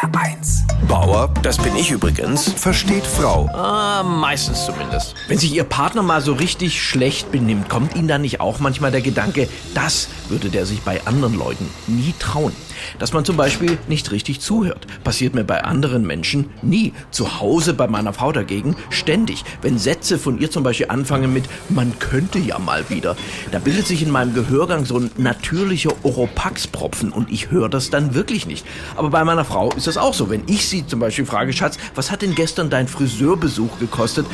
HR1. Bauer, das bin ich übrigens, versteht Frau. Ah, meistens zumindest. Wenn sich Ihr Partner mal so richtig schlecht benimmt, kommt Ihnen da nicht auch manchmal der Gedanke, das würde der sich bei anderen Leuten nie trauen? Dass man zum Beispiel nicht richtig zuhört. Passiert mir bei anderen Menschen nie. Zu Hause bei meiner Frau dagegen ständig. Wenn Sätze von ihr zum Beispiel anfangen mit man könnte ja mal wieder, da bildet sich in meinem Gehörgang so ein natürlicher Oropax-Propfen und ich höre das dann wirklich nicht. Aber bei meiner Frau ist das auch so. Wenn ich sie zum Beispiel frage, Schatz, was hat denn gestern dein Friseurbesuch gekostet?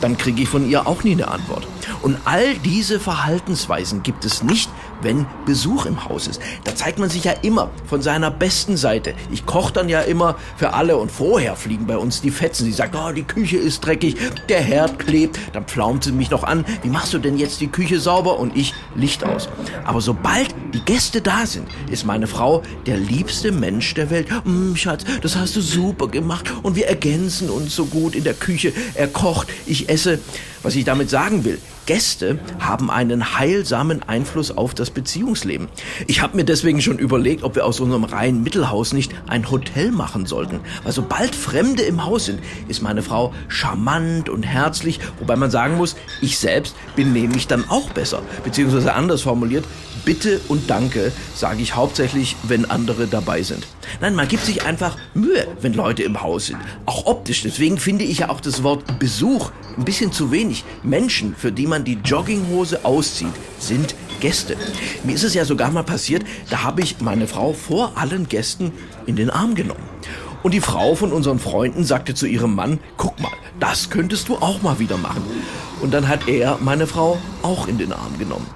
Dann kriege ich von ihr auch nie eine Antwort. Und all diese Verhaltensweisen gibt es nicht, wenn Besuch im Haus ist. Da zeigt man sich ja immer von seiner besten Seite. Ich koche dann ja immer für alle und vorher fliegen bei uns die Fetzen. Sie sagt, oh, die Küche ist dreckig, der Herd klebt. Dann pflaumt sie mich noch an. Wie machst du denn jetzt die Küche sauber? Und ich Licht aus. Aber sobald die Gäste da sind, ist meine Frau der liebste Mensch der Welt. Mm, Schatz, das hast du super gemacht und wir ergänzen uns so gut in der Küche. Er kocht, ich esse. Was ich damit sagen will, Gäste haben einen heilsamen Einfluss auf das Beziehungsleben. Ich habe mir deswegen schon überlegt, ob wir aus unserem reinen Mittelhaus nicht ein Hotel machen sollten. Weil sobald Fremde im Haus sind, ist meine Frau charmant und herzlich, wobei man sagen muss, ich selbst bin nämlich dann auch besser. Beziehungsweise anders formuliert, Bitte und Danke sage ich hauptsächlich, wenn andere dabei sind. Nein, man gibt sich einfach Mühe, wenn Leute im Haus sind. Auch optisch. Deswegen finde ich ja auch das Wort Besuch ein bisschen zu wenig. Menschen, für die man die Jogginghose auszieht, sind Gäste. Mir ist es ja sogar mal passiert, da habe ich meine Frau vor allen Gästen in den Arm genommen. Und die Frau von unseren Freunden sagte zu ihrem Mann, guck mal, das könntest du auch mal wieder machen. Und dann hat er meine Frau auch in den Arm genommen.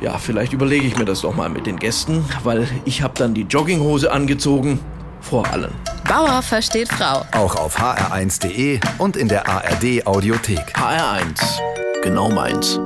Ja, vielleicht überlege ich mir das doch mal mit den Gästen, weil ich habe dann die Jogginghose angezogen, vor allen. Bauer versteht Frau. Auch auf hr1.de und in der ARD Audiothek. HR1, genau meins.